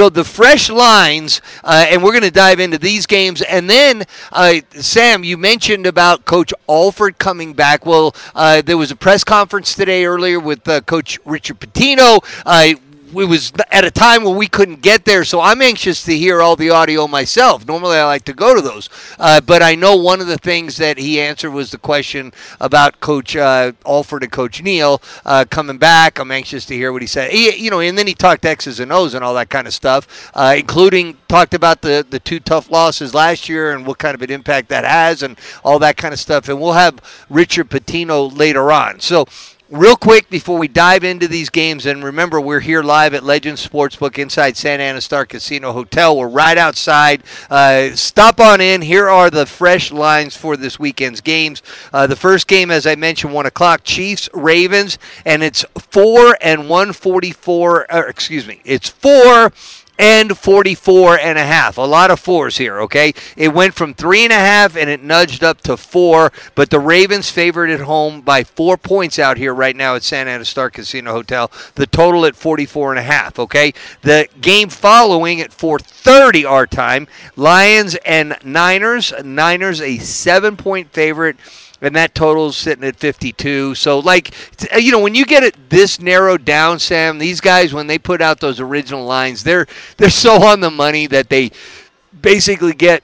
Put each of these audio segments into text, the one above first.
So the fresh lines, uh, and we're going to dive into these games. And then, uh, Sam, you mentioned about Coach Alford coming back. Well, uh, there was a press conference today earlier with uh, Coach Richard Pitino. It was at a time when we couldn't get there, so I'm anxious to hear all the audio myself. Normally, I like to go to those, uh, but I know one of the things that he answered was the question about Coach uh, Alford and Coach Neal uh, coming back. I'm anxious to hear what he said. He, you know, and then he talked X's and O's and all that kind of stuff, uh, including talked about the the two tough losses last year and what kind of an impact that has and all that kind of stuff. And we'll have Richard Pitino later on. So Real quick before we dive into these games, and remember, we're here live at Legends Sportsbook inside Santa Ana Star Casino Hotel. We're right outside. Uh, stop on in. Here are the fresh lines for this weekend's games. Uh, the first game, as I mentioned, 1 o'clock, Chiefs Ravens, and it's 4 and 144. excuse me, it's 4 and 44 and a half. A lot of fours here, okay? It went from three and a half and it nudged up to four, but the Ravens favored at home by four points out here right now at Santa Ana Star Casino Hotel. The total at 44 and a half, okay? The game following at 4:30 our time, Lions and Niners. Niners a 7-point favorite and that total's sitting at 52. So, like, uh, you know, when you get it this narrowed down, Sam, these guys when they put out those original lines, they're they're so on the money that they basically get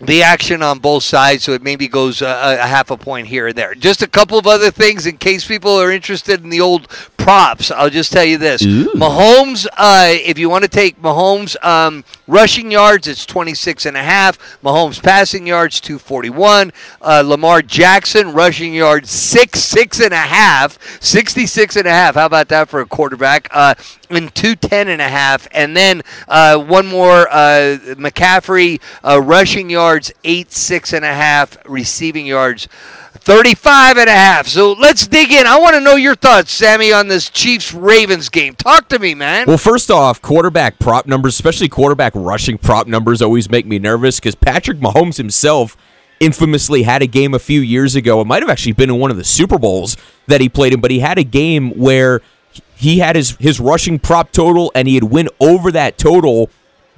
the action on both sides, so it maybe goes a, a, half a point here and there. Just a couple of other things in case people are interested in the old props. I'll just tell you this: Ooh. Mahomes. Uh, if you want to take Mahomes um, rushing yards, it's 26 and a half. Mahomes passing yards, 241. Uh, Lamar Jackson rushing yards, six, six and a half, 66 and a half. How about that for a quarterback? Uh, and 210 and a half. And then uh, one more uh, McCaffrey uh, rushing yards, eight, six and a half, receiving yards. 35 and a half. So let's dig in. I want to know your thoughts, Sammy, on this Chiefs Ravens game. Talk to me, man. Well, first off, quarterback prop numbers, especially quarterback rushing prop numbers, always make me nervous because Patrick Mahomes himself infamously had a game a few years ago. It might have actually been in one of the Super Bowls that he played in, but he had a game where he had his his rushing prop total and he had win over that total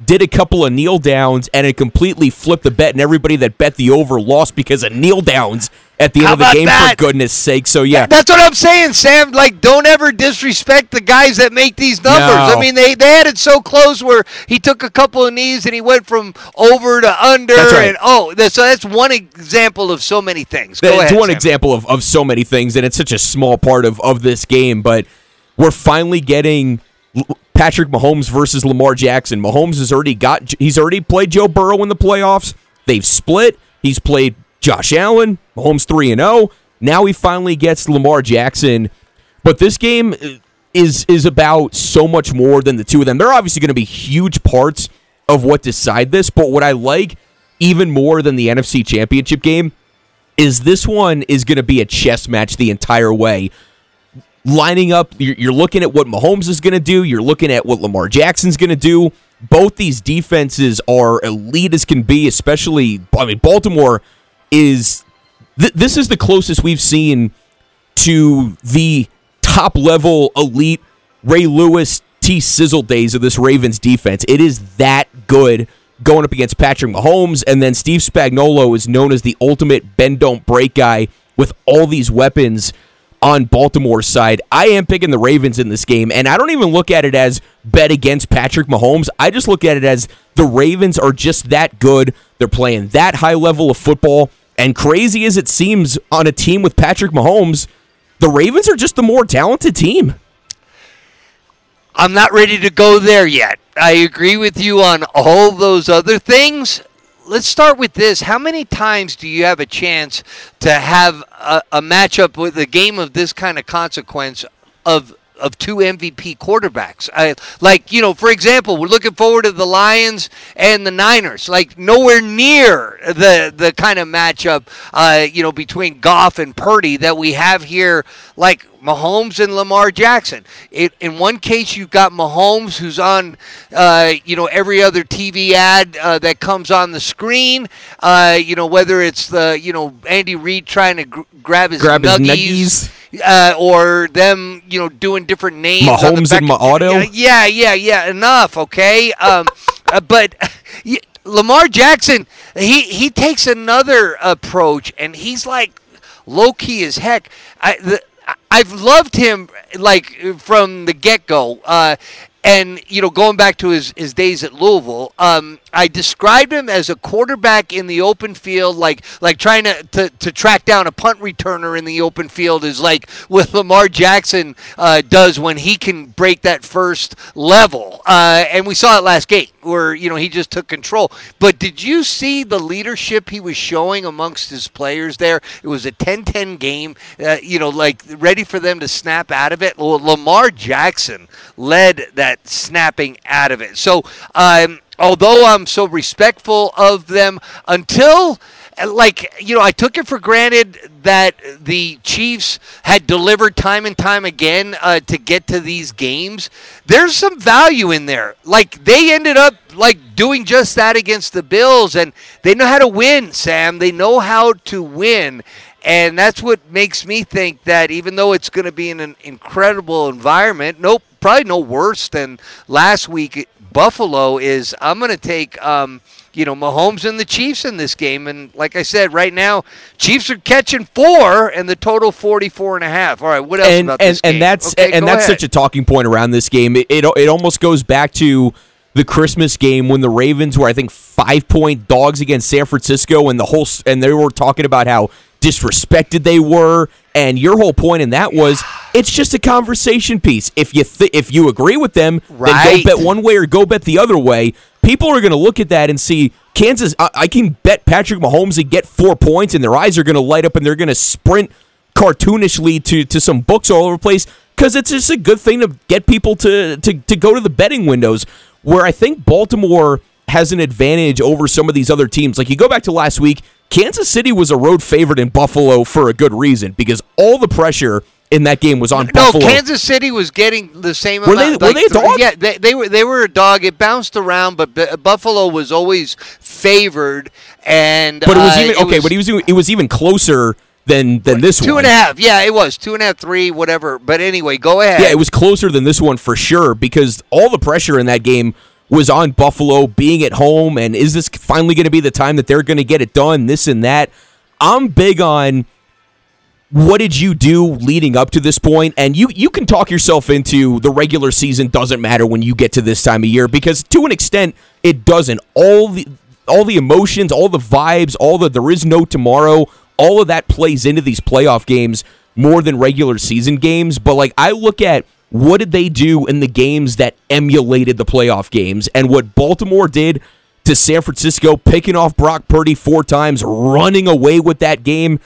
did a couple of kneel downs and it completely flipped the bet and everybody that bet the over lost because of kneel downs at the end How of the game that? for goodness sake so yeah that's what i'm saying sam like don't ever disrespect the guys that make these numbers no. i mean they, they had it so close where he took a couple of knees and he went from over to under that's right. and oh so that's one example of so many things Go it's ahead, one sam. example of, of so many things and it's such a small part of, of this game but we're finally getting Patrick Mahomes versus Lamar Jackson. Mahomes has already got he's already played Joe Burrow in the playoffs. They've split. He's played Josh Allen. Mahomes 3 and 0. Now he finally gets Lamar Jackson. But this game uh, is is about so much more than the two of them. They're obviously going to be huge parts of what decide this, but what I like even more than the NFC Championship game is this one is going to be a chess match the entire way lining up. You're, you're looking at what Mahomes is going to do. You're looking at what Lamar Jackson's going to do. Both these defenses are elite as can be, especially, I mean, Baltimore is. Th- this is the closest we've seen to the top level elite Ray Lewis T Sizzle days of this Ravens defense. It is that good going up against Patrick Mahomes, and then Steve Spagnuolo is known as the ultimate bend don't break guy with all these weapons on Baltimore's side. I am picking the Ravens in this game, and I don't even look at it as bet against Patrick Mahomes. I just look at it as the Ravens are just that good. They're playing that high level of football, and crazy as it seems on a team with Patrick Mahomes, the Ravens are just the more talented team. I'm not ready to go there yet. I agree with you on all those other things let's start with this. How many times do you have a chance to have a, a matchup with a game of this kind of consequence of of two MVP quarterbacks. I, like, you know, for example, we're looking forward to the Lions and the Niners. Like, nowhere near the the kind of matchup, uh, you know, between Goff and Purdy that we have here. Like Mahomes and Lamar Jackson. It, in one case, you've got Mahomes, who's on, uh, you know, every other TV ad uh, that comes on the screen. Uh, you know, whether it's the, you know, Andy Reid trying to gr- grab his grab nuggies. his nuggies uh, or them, you know, doing different names. Mahomes back- and Maauto? Yeah, yeah, yeah. Enough, okay. Um, uh, but y- Lamar Jackson, he he takes another approach, and he's like low key as heck. I the, I've loved him like from the get go. Uh, and you know, going back to his, his days at Louisville, um, I described him as a quarterback in the open field, like like trying to, to, to track down a punt returner in the open field is like what Lamar Jackson uh, does when he can break that first level. Uh, and we saw it last game where you know he just took control. But did you see the leadership he was showing amongst his players there? It was a 10-10 game, uh, you know, like ready for them to snap out of it. Well, Lamar Jackson led that snapping out of it. So, um, although I'm so respectful of them, until like you know, I took it for granted that the Chiefs had delivered time and time again uh, to get to these games. There's some value in there. Like they ended up like doing just that against the Bills, and they know how to win. Sam, they know how to win. And that's what makes me think that even though it's going to be in an incredible environment, nope, probably no worse than last week. Buffalo is. I'm going to take, um, you know, Mahomes and the Chiefs in this game. And like I said, right now, Chiefs are catching four, and the total 44 and a half. All right, what else and about and, this game? and that's Okay, and that's ahead. such a talking point around this game. It, it it almost goes back to the Christmas game when the Ravens were I think five point dogs against San Francisco, and the whole and they were talking about how disrespected they were. And your whole point in that was it's just a conversation piece. If you th- if you agree with them, then Right. go bet one way or go bet the other way. People are going to look at that and see Kansas. I, I can bet Patrick Mahomes and get four points, and their eyes are going to light up, and they're going to sprint cartoonishly to to some books all over the place because it's just a good thing to get people to, to to go to the betting windows. Where I think Baltimore has an advantage over some of these other teams. Like you go back to last week, Kansas City was a road favorite in Buffalo for a good reason because all the pressure in that game was on No, Buffalo. Kansas City was getting the same Were amount. they- were they a dog? Yeah, they, they were. They were a dog. It bounced around, but B- Buffalo was always favored. And but it was uh, even okay. was but it was even- it was even closer than than this two one. and a half. Yeah, it was two and a half, three, whatever. But anyway, go ahead. Yeah, it was closer than this one for sure because all the pressure in that game was on Buffalo being at home. And is this finally going to be the time that they're going to get it done? This and that. I'm big on what did you do leading up to this point and you you can talk yourself into the regular season doesn't matter when you get to this time of year because to an extent it doesn't all the all the emotions all the vibes all the there is no tomorrow all of that plays into these playoff games more than regular season games but like I look at what did they do in the games that emulated the playoff games and what Baltimore did to San Francisco picking off Brock Purdy four times running away with that game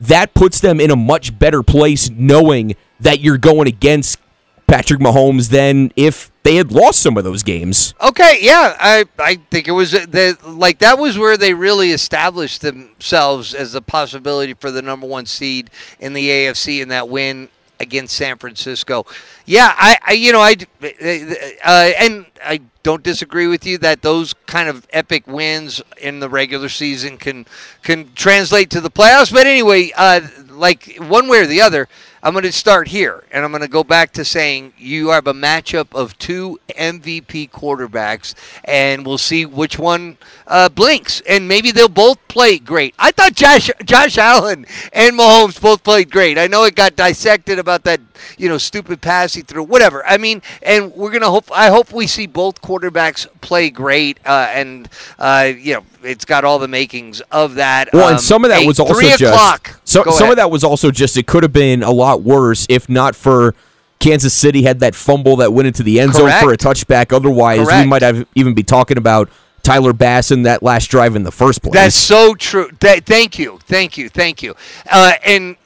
that puts them in a much better place knowing that you're going against Patrick Mahomes than if they had lost some of those games. Okay, yeah, I I think it was uh, the like that was where they really established themselves as a possibility for the number one seed in the AFC in that win against San Francisco. Yeah, I, I you know I uh, and I don't disagree with you that those kind of epic wins in the regular season can can translate to the playoffs. But anyway, uh, like one way or the other. I'm going to start here, and I'm going to go back to saying you have a matchup of two MVP quarterbacks, and we'll see which one uh, blinks. And maybe they'll both play great. I thought Josh Josh Allen and Mahomes both played great. I know it got dissected about that, you know, stupid pass he threw. Whatever. I mean, and we're gonna hope. I hope we see both quarterbacks play great, uh, and uh, you know, it's got all the makings of that. Well, Um, and some of that was also three just o'clock. So, some ahead. of that was also just it could have been a lot worse if not for Kansas City had that fumble that went into the end zone for a touchback. Otherwise, we might have even be talking about Tyler Bass in that last drive in the first place. That's so true. Th- thank you, thank you, thank you. Uh, and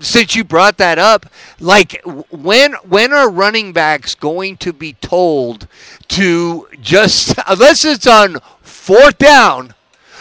since you brought that up, like when when are running backs going to be told to just unless it's on fourth down?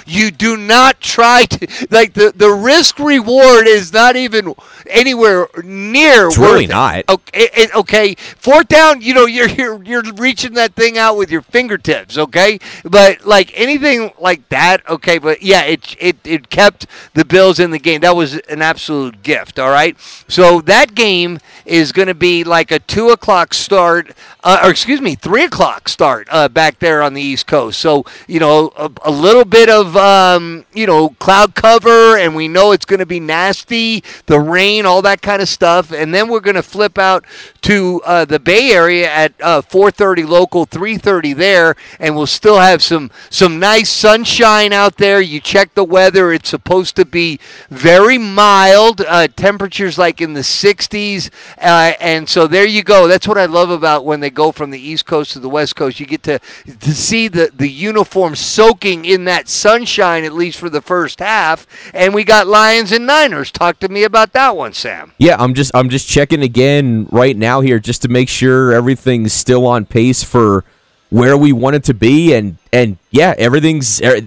You do not try to like the, the risk reward is not even anywhere near. It's really not. Okay, okay, fourth down. You know, you're you're you're reaching that thing out with your fingertips. Okay, but like anything like that. Okay, but yeah, it it it kept the Bills in the game. That was an absolute gift. All right, so that game is going to be like a two o'clock start, uh, or excuse me, three o'clock start uh, back there on the East Coast. So you know, a, a little bit of um, you know cloud cover, and we know it's going to be nasty, the rain, all that kind of stuff, and then we're going to flip out to uh, the Bay Area at uh, 4:30 local, 3:30 there, and we'll still have some some nice sunshine out there. You check the weather; it's supposed to be very mild, uh, temperatures like in the 60s, uh, and so there you go. That's what I love about when they go from the East Coast to the West Coast. You get to to see the the uniform soaking in that sunshine at least for the first half, and we got Lions and Niners. Talk to me about that one, Sam. Yeah, I'm just I'm just checking again right now here just to make sure everything's still on pace for where we want it to be and and yeah, everything's er,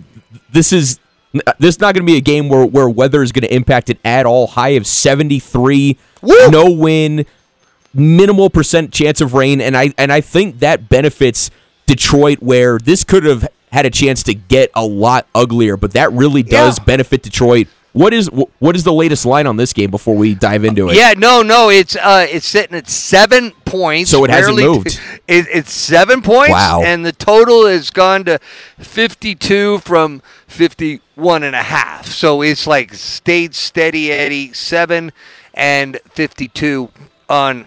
this is this is not going to be a game where where weather is going to impact it at all. High of 73, Woo! no wind, minimal percent chance of rain and I and I think that benefits Detroit where this could have had a chance to get a lot uglier, but that really does Yeah. benefit Detroit. What is wh- what is the latest line on this game before we dive into it? Yeah, no, no, it's uh, it's sitting at seven points. So it hasn't moved. It, it's seven points. Wow. And the total has gone to fifty-two from fifty-one and a half. So it's like stayed steady, Eddie. Seven and fifty-two on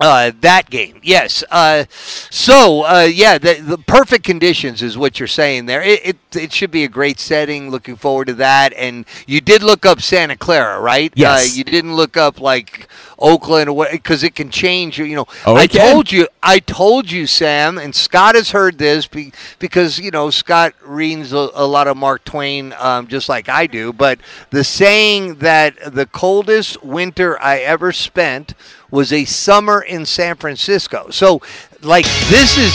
uh, that game. Yes. Uh, so uh, yeah, the, the perfect conditions is what you're saying there. It, it it should be a great setting. Looking forward to that. And you did look up Santa Clara, right? Yes. Uh, you didn't look up like Oakland or because it can change. You know. Oh, I can? told you. I told you, Sam, and Scott has heard this be, because you know Scott reads a, a lot of Mark Twain, um, just like I do. But the saying that the coldest winter I ever spent was a summer in San Francisco. So, like, this is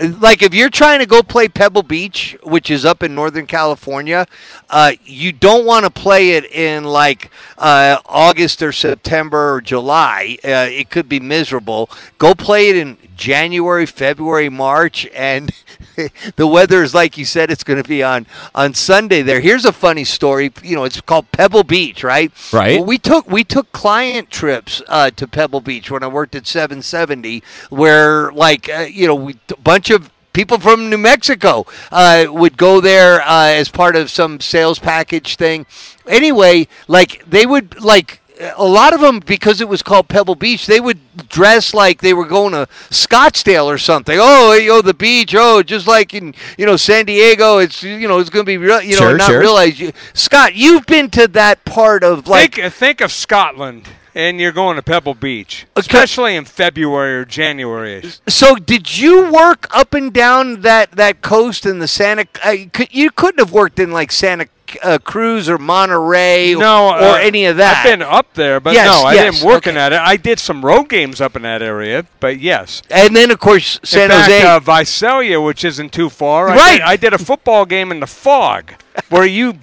like if you're trying to go play Pebble Beach, which is up in Northern California, uh, you don't want to play it in like uh, August or September or July. Uh, it could be miserable. Go play it in January, February, March, and the weather is like you said. It's going to be on on Sunday there. Here's a funny story. You know, it's called Pebble Beach, right? Right. Well, we took we took client trips uh, to Pebble Beach when I worked at 770, where like uh, you know we a bunch of people from New Mexico uh, would go there uh, as part of some sales package thing. Anyway, like they would like. A lot of them, because it was called Pebble Beach, they would dress like they were going to Scottsdale or something. Oh, hey, oh, the beach. Oh, just like in you know San Diego, it's you know it's going to be real. You know, Sure, not sure. realize you, Scott, you've been to that part of like think, think of Scotland, and you're going to Pebble Beach, especially in February or January. So, did you work up and down that that coast in the Santa? Uh, you couldn't have worked in like Santa uh, Cruz or Monterey No, or, uh, any of that. I've been up there, but Yes, no, I yes, didn't work in okay. that. I did some road games up in that area, but yes. and then, of course, San fact, Jose. uh, Visalia, which isn't too far. I Right. did, I did a football game in the fog where you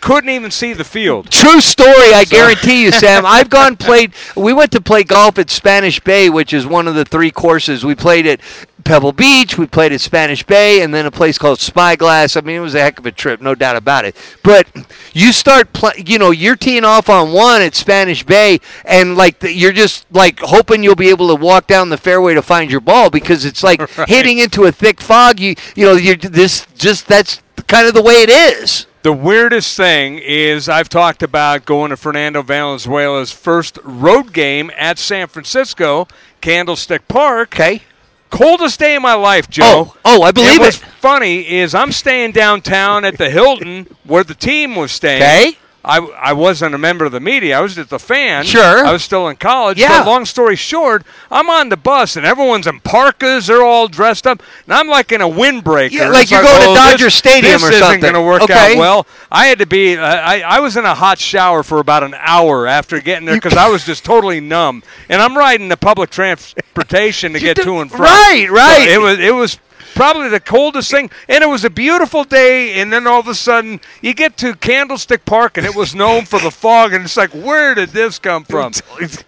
couldn't even see the field. True story, I guarantee you, Sam. I've gone played. We went to play golf at Spanish Bay, which is one of the three courses. We played at Pebble Beach, we played at Spanish Bay, and then a place called Spyglass. I mean, it was a heck of a trip, no doubt about it. But you start, pl- you know, you're teeing off on one at Spanish Bay, and like the, you're just like hoping you'll be able to walk down the fairway to find your ball because it's like hitting into a thick fog. You, you know, you're this just that's kind of the way it is. The weirdest thing is I've talked about going to Fernando Valenzuela's first road game at San Francisco, Candlestick Park. Okay. Coldest day of my life, Joe. Oh, oh, I believe and what's it. funny is I'm staying downtown at the Hilton where the team was staying. Okay. I, I wasn't a member of the media. I was just a fan. Sure. I was still in college. Yeah. But long story short, I'm on the bus and everyone's in parkas. They're all dressed up, and I'm like in a windbreaker. Yeah, like you're going to oh, Dodger this- Stadium this or isn't going to work Okay. out well. I had to be. Uh, I I was in a hot shower for about an hour after getting there because I was just totally numb. And I'm riding the public transportation to get do- to and from. right, right. So it was it was probably the coldest thing, and it was a beautiful day. And then all of a sudden, you get to Candlestick Park, and it was known for the fog, and it's like, where did this come from?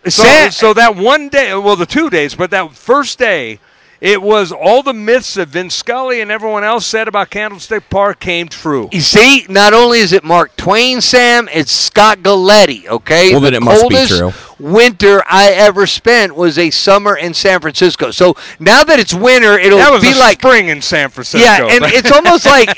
So, so that one day, well, the two days, but that first day it was all the myths that Vince Scully and everyone else said about Candlestick Park came true. You see, not only is it Mark Twain, Sam, it's Scott Galletti. Okay, well, then the it must be true. Winter I ever spent was a summer in San Francisco. So now that it's winter, it'll That was be a like spring in San Francisco. yeah, and it's almost like,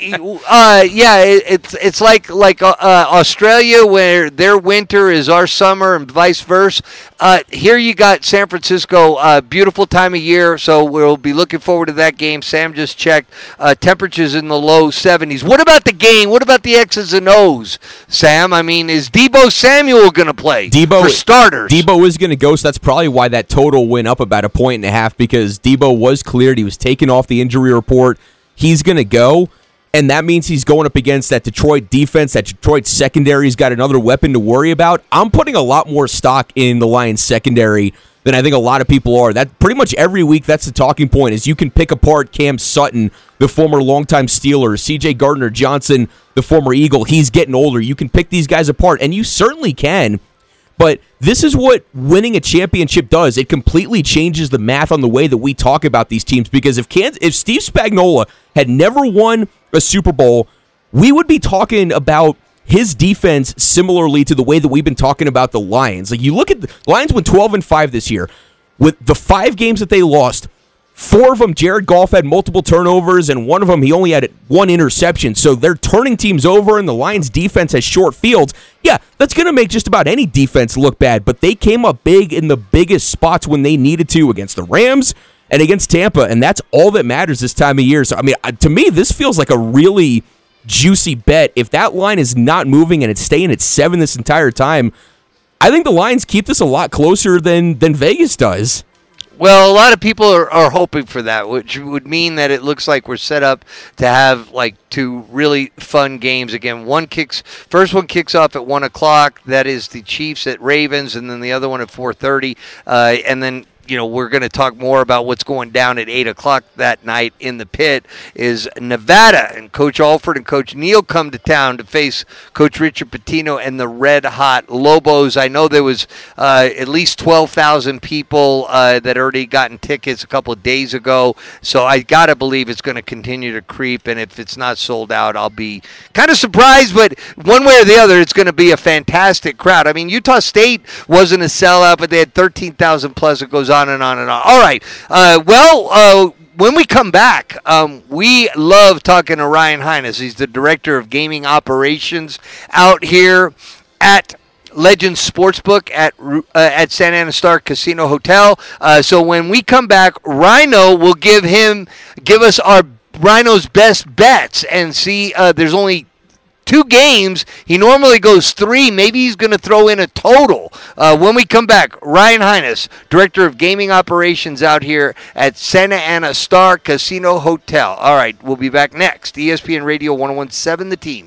uh, yeah, it, it's it's like like uh, uh, Australia where their winter is our summer and vice versa. Uh, here you got San Francisco, uh, beautiful time of year, so we'll be looking forward to that game. Sam just checked uh, temperatures in the low 70s. What about the game? What about the X's and O's, Sam? I mean, is Deebo Samuel going to play? Deebo for starters. Deebo is going to go, so that's probably why that total went up about a point and a half because Deebo was cleared. He was taken off the injury report. He's going to go, and that means he's going up against that Detroit defense. That Detroit secondary's got another weapon to worry about. I'm putting a lot more stock in the Lions secondary than I think a lot of people are. That pretty much every week that's the talking point is you can pick apart Cam Sutton, the former longtime Steeler, CJ Gardner Johnson, the former Eagle. He's getting older. You can pick these guys apart, and you certainly can. But this is what winning a championship does. It completely changes the math on the way that we talk about these teams. Because if Kansas, if Steve Spagnuolo had never won a Super Bowl, we would be talking about his defense similarly to the way that we've been talking about the Lions. Like you look at the Lions went 12 and 5 this year. With the 5 games that they lost, Four of them, Jared Goff had multiple turnovers, and one of them, he only had one interception. So they're turning teams over, and the Lions' defense has short fields. Yeah, that's going to make just about any defense look bad, but they came up big in the biggest spots when they needed to against the Rams and against Tampa, and that's all that matters this time of year. So, I mean, to me, this feels like a really juicy bet. If that line is not moving and it's staying at seven this entire time, I think the Lions keep this a lot closer than than Vegas does. Well, a lot of people are, are hoping for that, which would mean that it looks like we're set up to have like two really fun games again. One kicks, first one kicks off at one o'clock. That is the Chiefs at Ravens, and then the other one at four thirty, uh, and then you know, we're going to talk more about what's going down at 8 o'clock that night in the pit is Nevada. And Coach Alford and Coach Neal come to town to face Coach Richard Pitino and the Red Hot Lobos. I know there was uh, at least 12,000 people uh, that already gotten tickets a couple of days ago. So I got to believe it's going to continue to creep. And if it's not sold out, I'll be kind of surprised. But one way or the other, it's going to be a fantastic crowd. I mean, Utah State wasn't a sellout, but they had 13,000 plus. It goes on and on and on. All right. Uh, well, uh, when we come back, um, we love talking to Ryan Hines. He's the director of gaming operations out here at Legends Sportsbook at uh, at Santa Ana Star Casino Hotel. Uh, so when we come back, Rhino will give him give us our Rhino's best bets and see. Uh, there's only two games. He normally goes three. Maybe he's going to throw in a total. Uh, when we come back, Ryan Hines, Director of Gaming Operations out here at Santa Ana Star Casino Hotel. All right, we'll be back next. ESPN Radio 1017, The Team.